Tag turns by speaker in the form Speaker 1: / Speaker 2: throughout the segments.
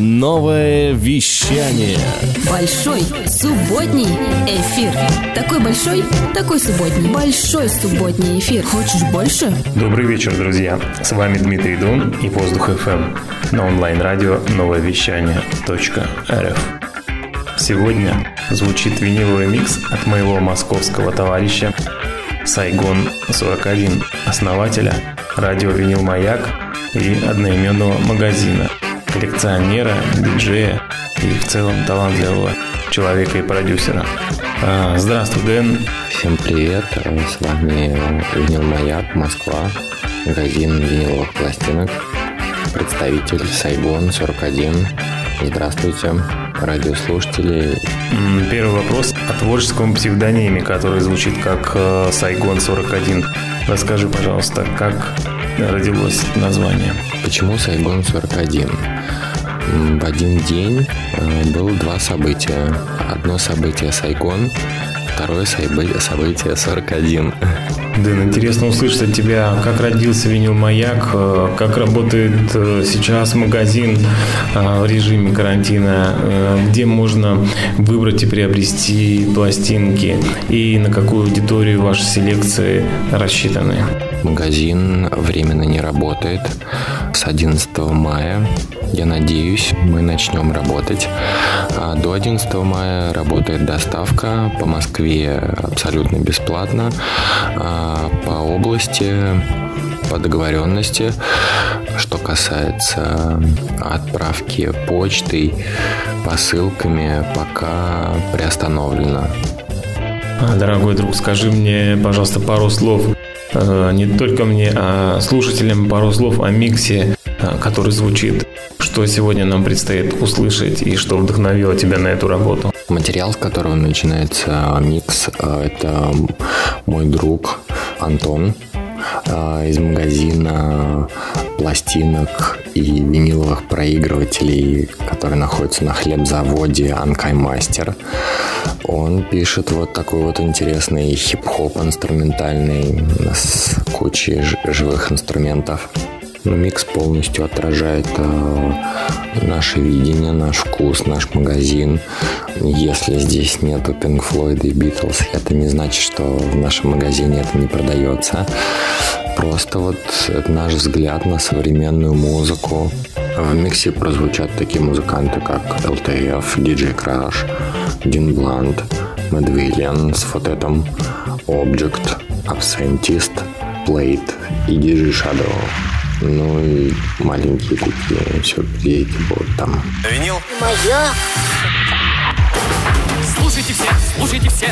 Speaker 1: Новое вещание.
Speaker 2: Большой субботний эфир. Такой большой, такой субботний. Большой субботний эфир. Хочешь больше?
Speaker 3: Добрый вечер, друзья. С вами Дмитрий Дун и Воздух FM на онлайн-радио новое вещание .рф. Сегодня звучит виниловый микс от моего московского товарища Сайгон 41, основателя радио «Винил Маяк» и одноименного магазина, коллекционера, диджея и в целом талантливого человека и продюсера. А, здравствуй, Дэн.
Speaker 4: Всем привет, с вами Винил Маяк, Москва, магазин виниловых пластинок, представитель Сайгон 41. Здравствуйте, радиослушатели.
Speaker 3: Первый вопрос о творческом псевдониме, который звучит как э, Сайгон 41. Расскажи, пожалуйста, как родилось название?
Speaker 4: Почему Сайгон 41? В один день э, было два события. Одно событие Сайгон, второе событие 41.
Speaker 3: Дэн, интересно услышать от тебя, как родился винил «Маяк», э, как работает э, сейчас магазин в режиме карантина, где можно выбрать и приобрести пластинки, и на какую аудиторию ваши селекции рассчитаны.
Speaker 4: Магазин временно не работает. С 11 мая, я надеюсь, мы начнем работать. А до 11 мая работает доставка по Москве абсолютно бесплатно. А по области по договоренности. Что касается отправки почтой, посылками, пока приостановлено.
Speaker 3: Дорогой друг, скажи мне, пожалуйста, пару слов не только мне, а слушателям пару слов о миксе, э, который звучит. Что сегодня нам предстоит услышать и что вдохновило тебя на эту работу?
Speaker 4: Материал, с которого начинается микс, э, это мой друг Антон из магазина пластинок и виниловых проигрывателей, который находится на хлебзаводе Анкай Мастер. Он пишет вот такой вот интересный хип-хоп инструментальный с кучей живых инструментов. Но микс полностью отражает э, наше видение, наш вкус, наш магазин. Если здесь нету Pink Floyd и Beatles, это не значит, что в нашем магазине это не продается. Просто вот наш взгляд на современную музыку. В миксе прозвучат такие музыканты, как LTF, DJ Crash, Дин Блант, Мэд Виллиан с вот этим Object, Absentist, Plate и DJ Shadow. Ну и маленькие такие сюрпризики будут там.
Speaker 5: Винил? Моя! Слушайте все, слушайте все!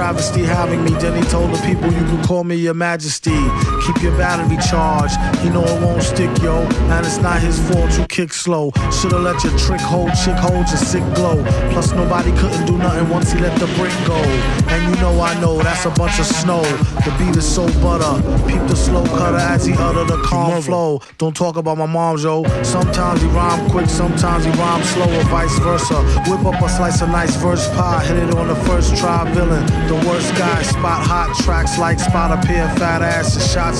Speaker 6: Travesty having me. Then he told the people you can call me your majesty. Keep your battery charged. He know it won't stick, yo. And it's not his fault you kick slow. Should've let your trick hold, chick hold your sick glow. Plus nobody couldn't do nothing once he let the brick go. And you know I know that's a bunch of snow. The beat is so butter. Peep the slow cutter as he utter the calm flow. Don't talk about my mom, yo. Sometimes he rhyme quick, sometimes he rhyme slow, or vice versa. Whip up a slice of nice verse pie, hit it on the first try. Villain, the worst guy. Spot hot tracks like spot a pair of fat asses. Shots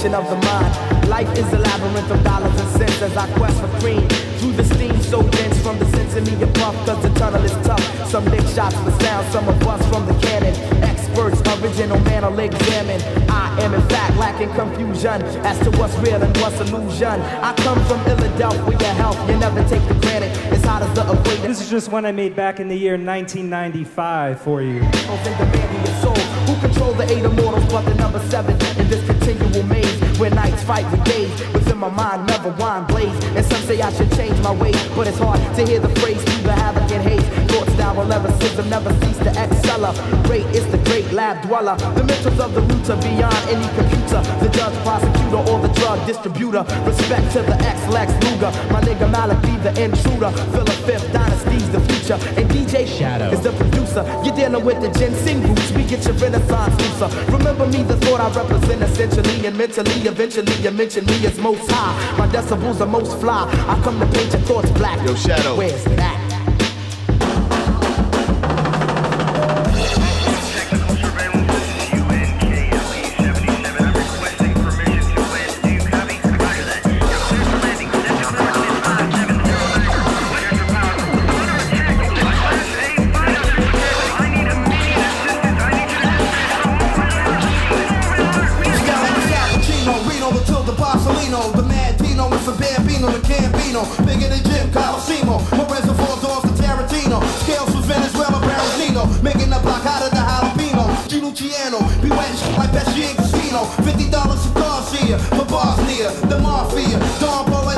Speaker 7: Stimulation of the mind. Life is a labyrinth of dollars and cents as I quest for cream. Through the steam so dense from the sense of me puff, cause the tunnel is tough. Some lick shots for sound, some of us from the cannon. Experts, original man will examine. I am in fact lacking confusion as to what's real and what's illusion. I come from Philadelphia, health you never take for granted. It's hot as the equator.
Speaker 8: This is just one I made back in the year 1995 for you.
Speaker 7: Control the eight immortals but the number seven in this continual maze where nights fight with days. Within my mind never wine blaze. And some say I should change my ways but it's hard to hear the phrase through the havoc and hate thoughts down will ever system never cease to accelerate is the great lab dweller. The mentals of the roots are beyond any computer. The judge prosecutor or the drug distributor. Respect to the ex-Lex Luger. My nigga Malik be the intruder. Philip Fifth Dynasty's the future and DJ Shadow is the producer. You're dealing with the ginseng roots. We get your renaissance looser. Remember me the thought I represent essentially and mentally eventually you mention me as most high. My decibels are most fly. I come to paint your thoughts black.
Speaker 9: Yo, Shadow.
Speaker 7: where's that
Speaker 10: Matilda, Barcelino, the Mad Dino, the Bambino, the Gambino, bigger than Jim Colosimo, my reservoir doors to Tarantino, scales for Venezuela, Barricino, making the block out of the jalapeno, G. Luciano, be wet like Bessie in Casino, $50 for Garcia, for Bosnia, the Mafia, Don Boy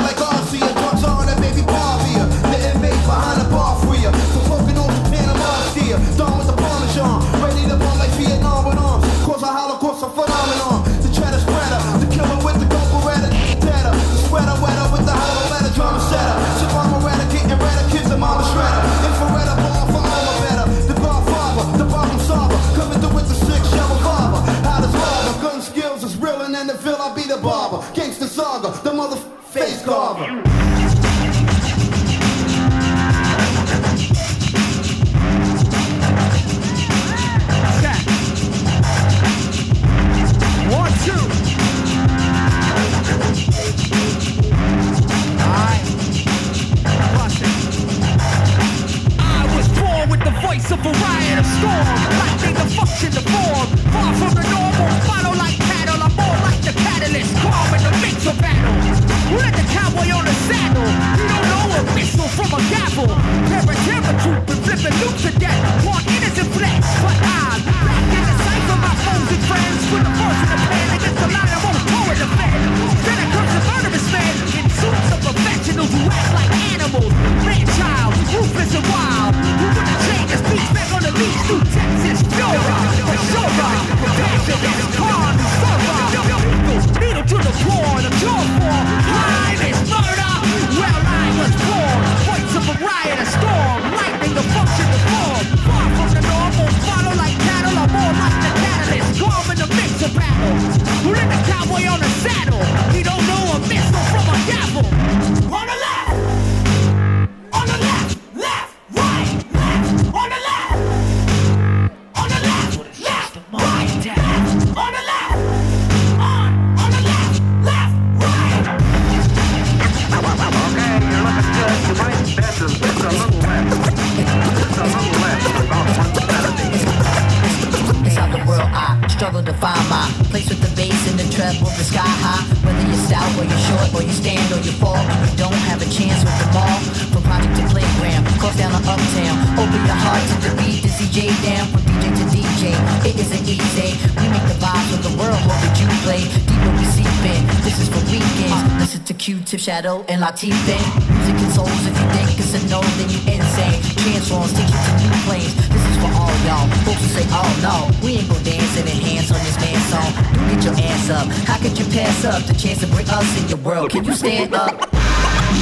Speaker 11: Your heart to the beat, to CJ down from DJ to DJ. It isn't easy. We make the vibes of the world. What would you play? Deeper we seep in. This is for weekends. Listen to Q-Tip Shadow and Latif in. Music consoles. If you think it's a no, then you insane. Transforms, take you to new planes. This is for all y'all. Folks who say, oh no, we ain't gon' dance and enhance on this man's song. Don't get your ass up. How could you pass up the chance to bring us in your world? Can you stand up?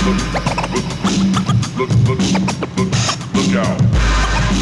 Speaker 12: Look. Look, look, look, look out.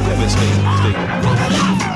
Speaker 13: Kevin, stay, stay.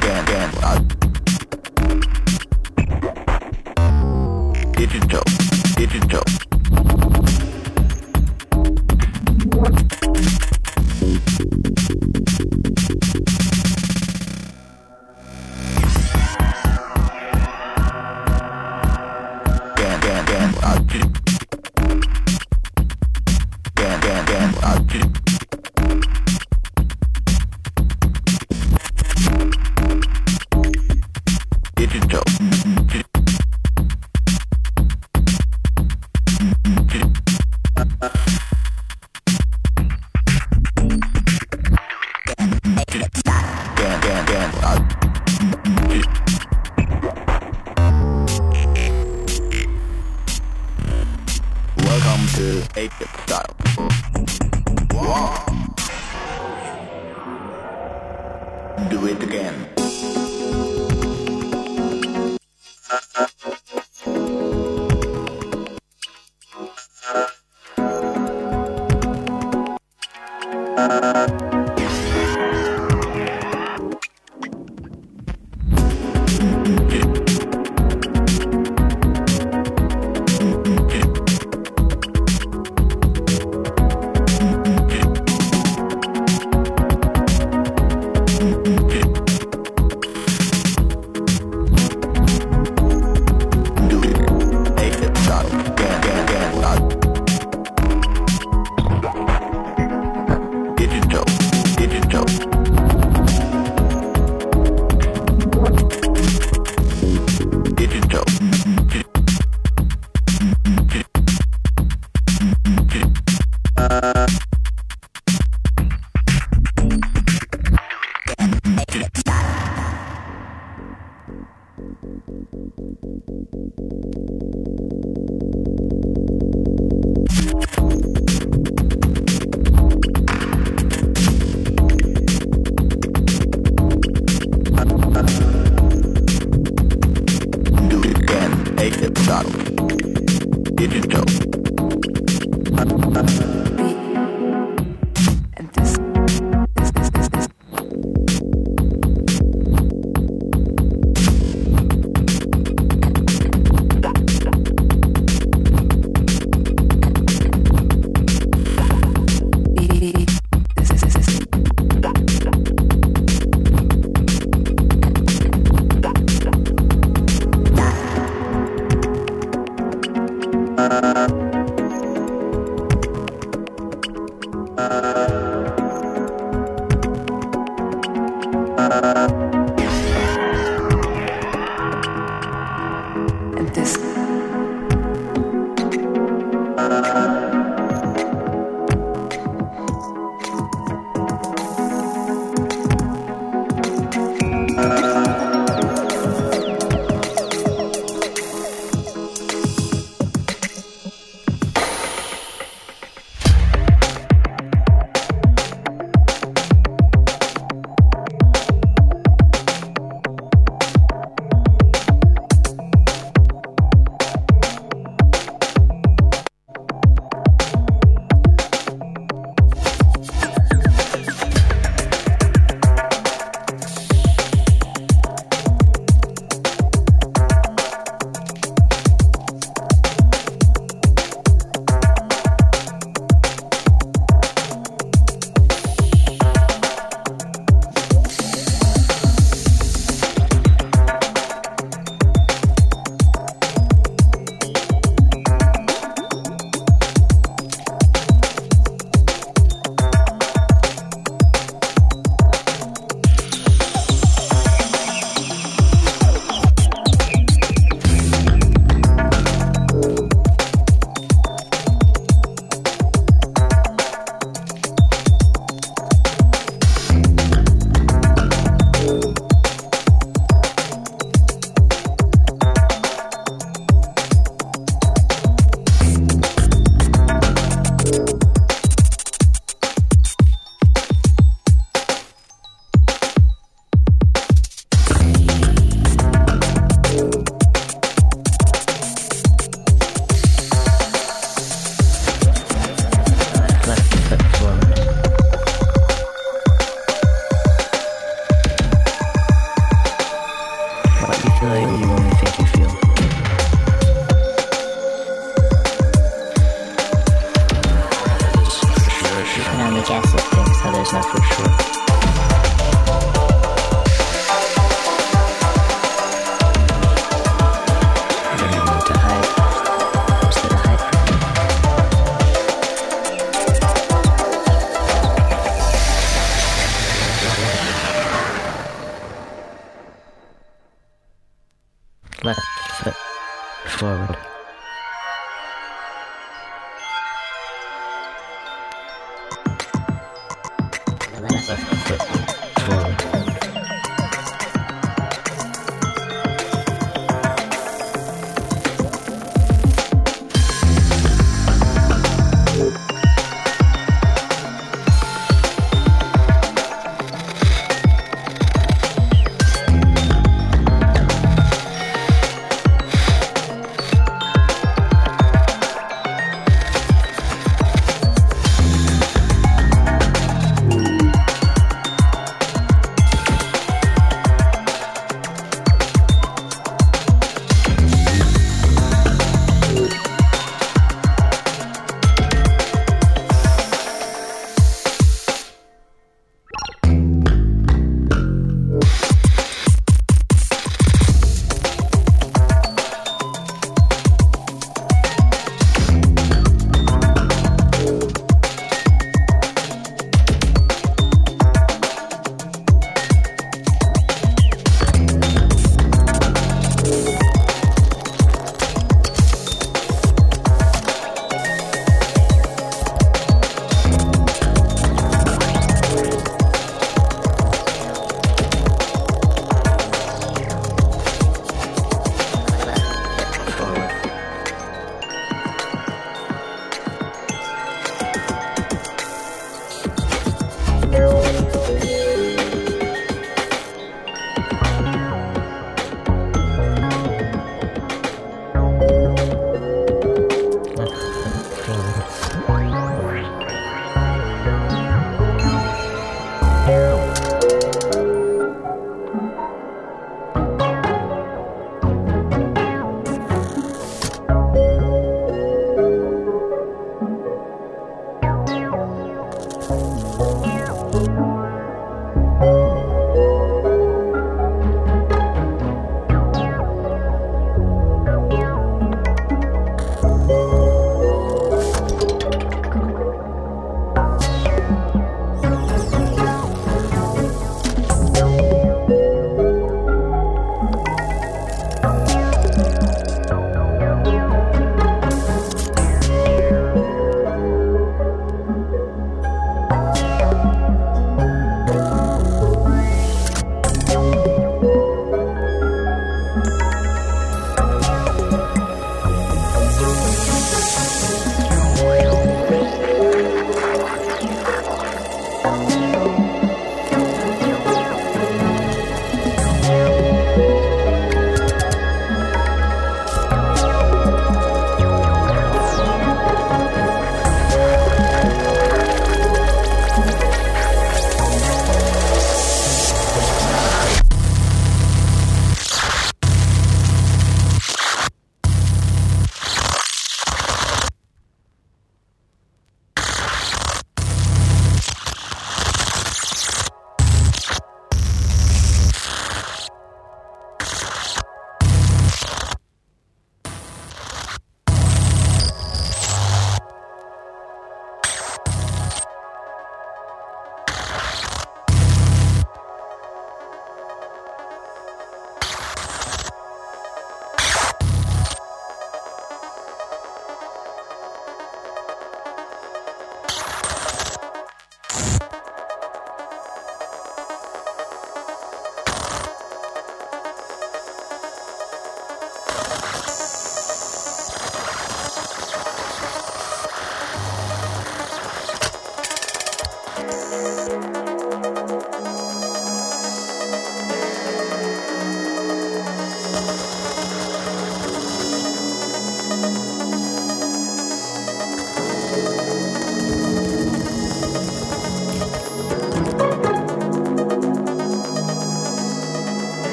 Speaker 13: damn, damn, damn. Uh, digital, digital.
Speaker 14: that is not for sure.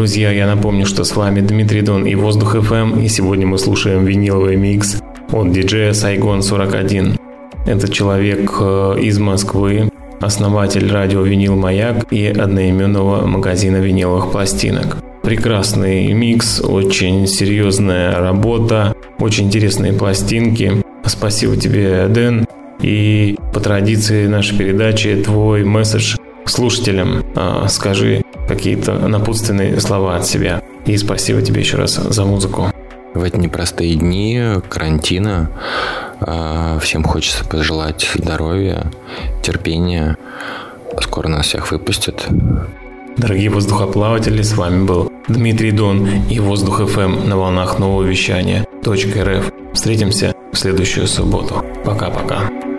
Speaker 3: Друзья, я напомню, что с вами Дмитрий Дон и Воздух FM, и сегодня мы слушаем виниловый микс от диджея Сайгон 41. Это человек э, из Москвы, основатель радио «Винил Маяк» и одноименного магазина виниловых пластинок. Прекрасный микс, очень серьезная работа, очень интересные пластинки. Спасибо тебе, Дэн. И по традиции нашей передачи твой месседж слушателям а, скажи какие-то напутственные слова от себя. И спасибо тебе еще раз за музыку.
Speaker 4: В эти непростые дни карантина а, всем хочется пожелать здоровья, терпения. Скоро нас всех выпустят.
Speaker 3: Дорогие воздухоплаватели, с вами был Дмитрий Дон и Воздух FM на волнах нового вещания .рф. Встретимся в следующую субботу. Пока-пока.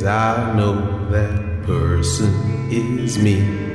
Speaker 15: Cause I know that person is me.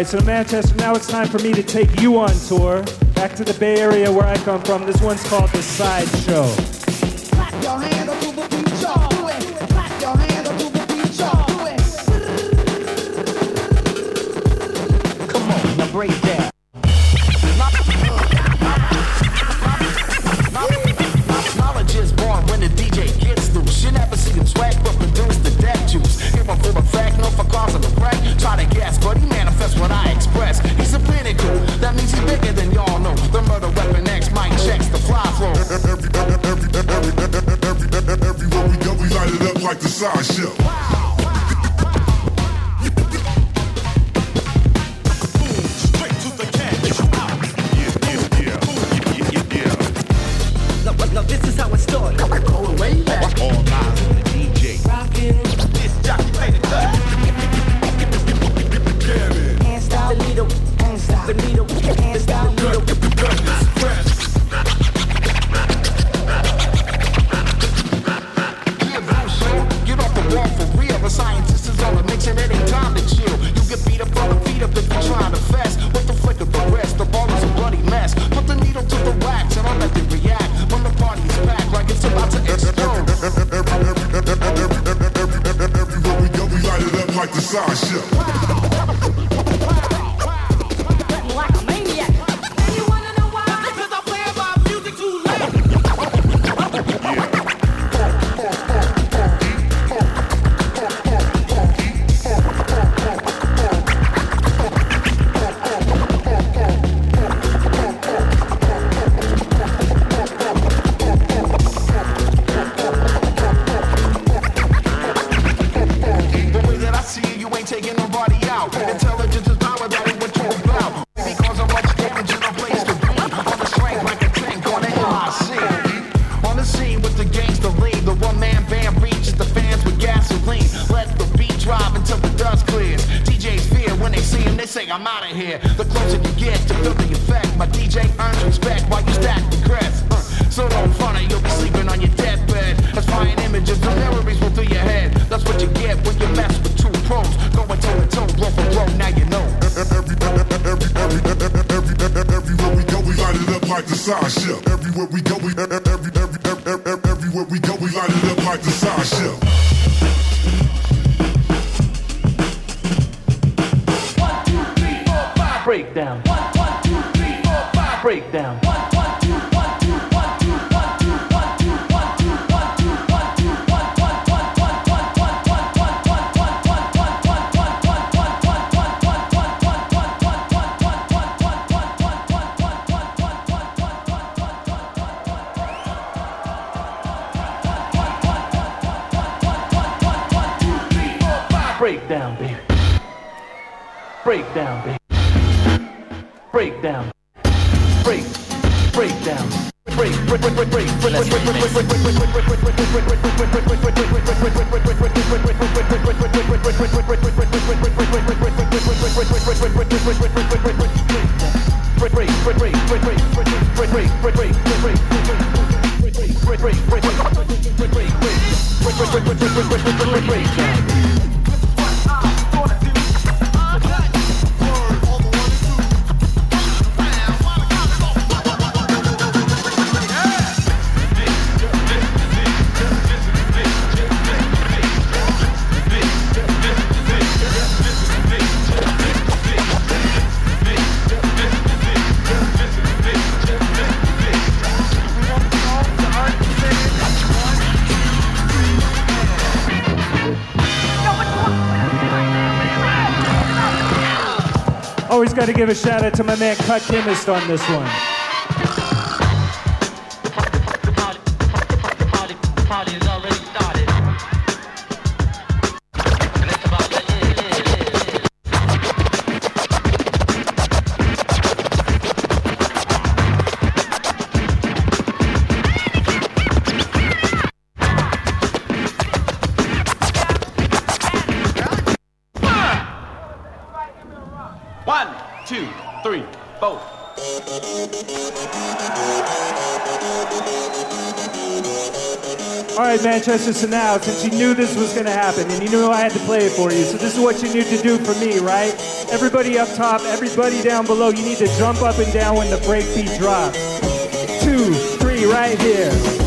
Speaker 8: right, so Manchester, now it's time for me to take you on tour back to the Bay Area where I come from. This one's called The
Speaker 7: Sideshow.
Speaker 8: give a shout out to my man Cut Chemist on this one. Manchester, now, since you knew this was going to happen and you knew I had to play it for you, so this is what you need to do for me, right? Everybody up top, everybody down below, you need to jump up and down when the breakbeat drops. Two, three, right here.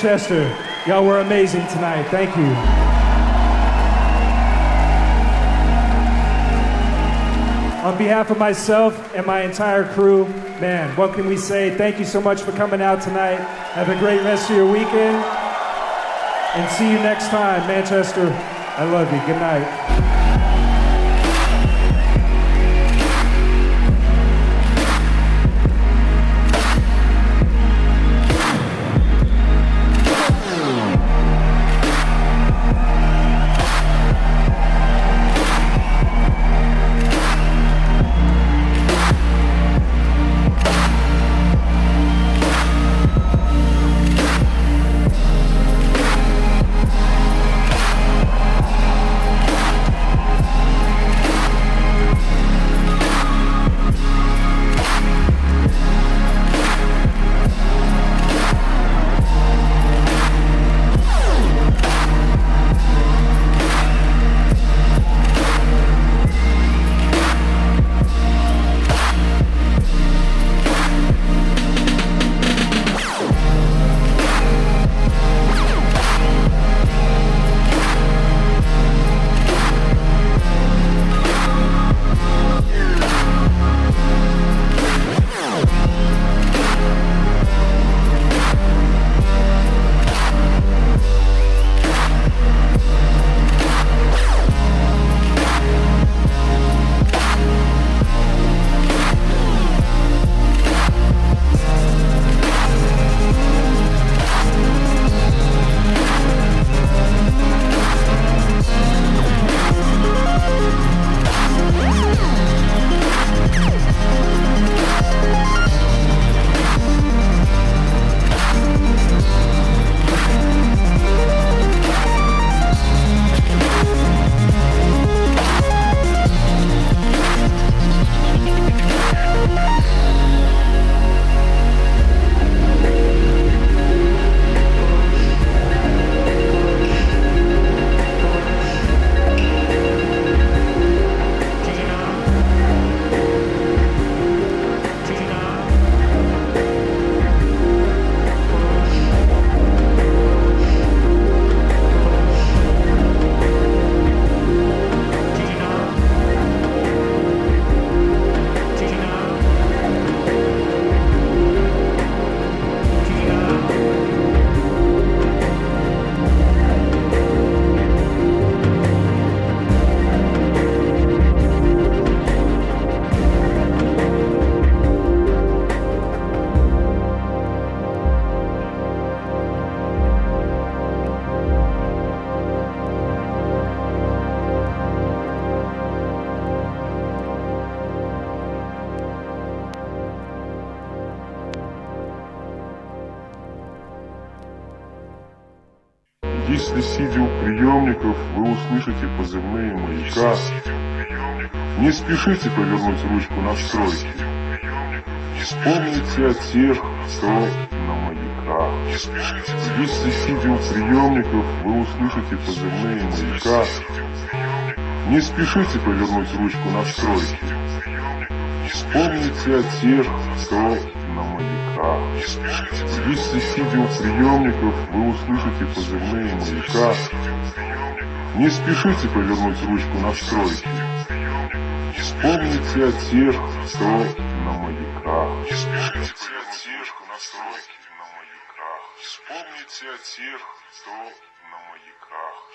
Speaker 8: Manchester, y'all were amazing tonight. Thank you. On behalf of myself and my entire crew, man, what can we say? Thank you so much for coming out tonight. Have a great rest of your weekend. And see you next time, Manchester. I love you. Good night.
Speaker 16: Приемников, вы услышите позывные маяка, не спешите повернуть ручку настройки. Вспомните о тех, кто на маяках. Если сидя у приемников, вы услышите позывные маяка, не спешите повернуть ручку настройки. Вспомните о тех, кто на маяках. О тех, кто на маяках.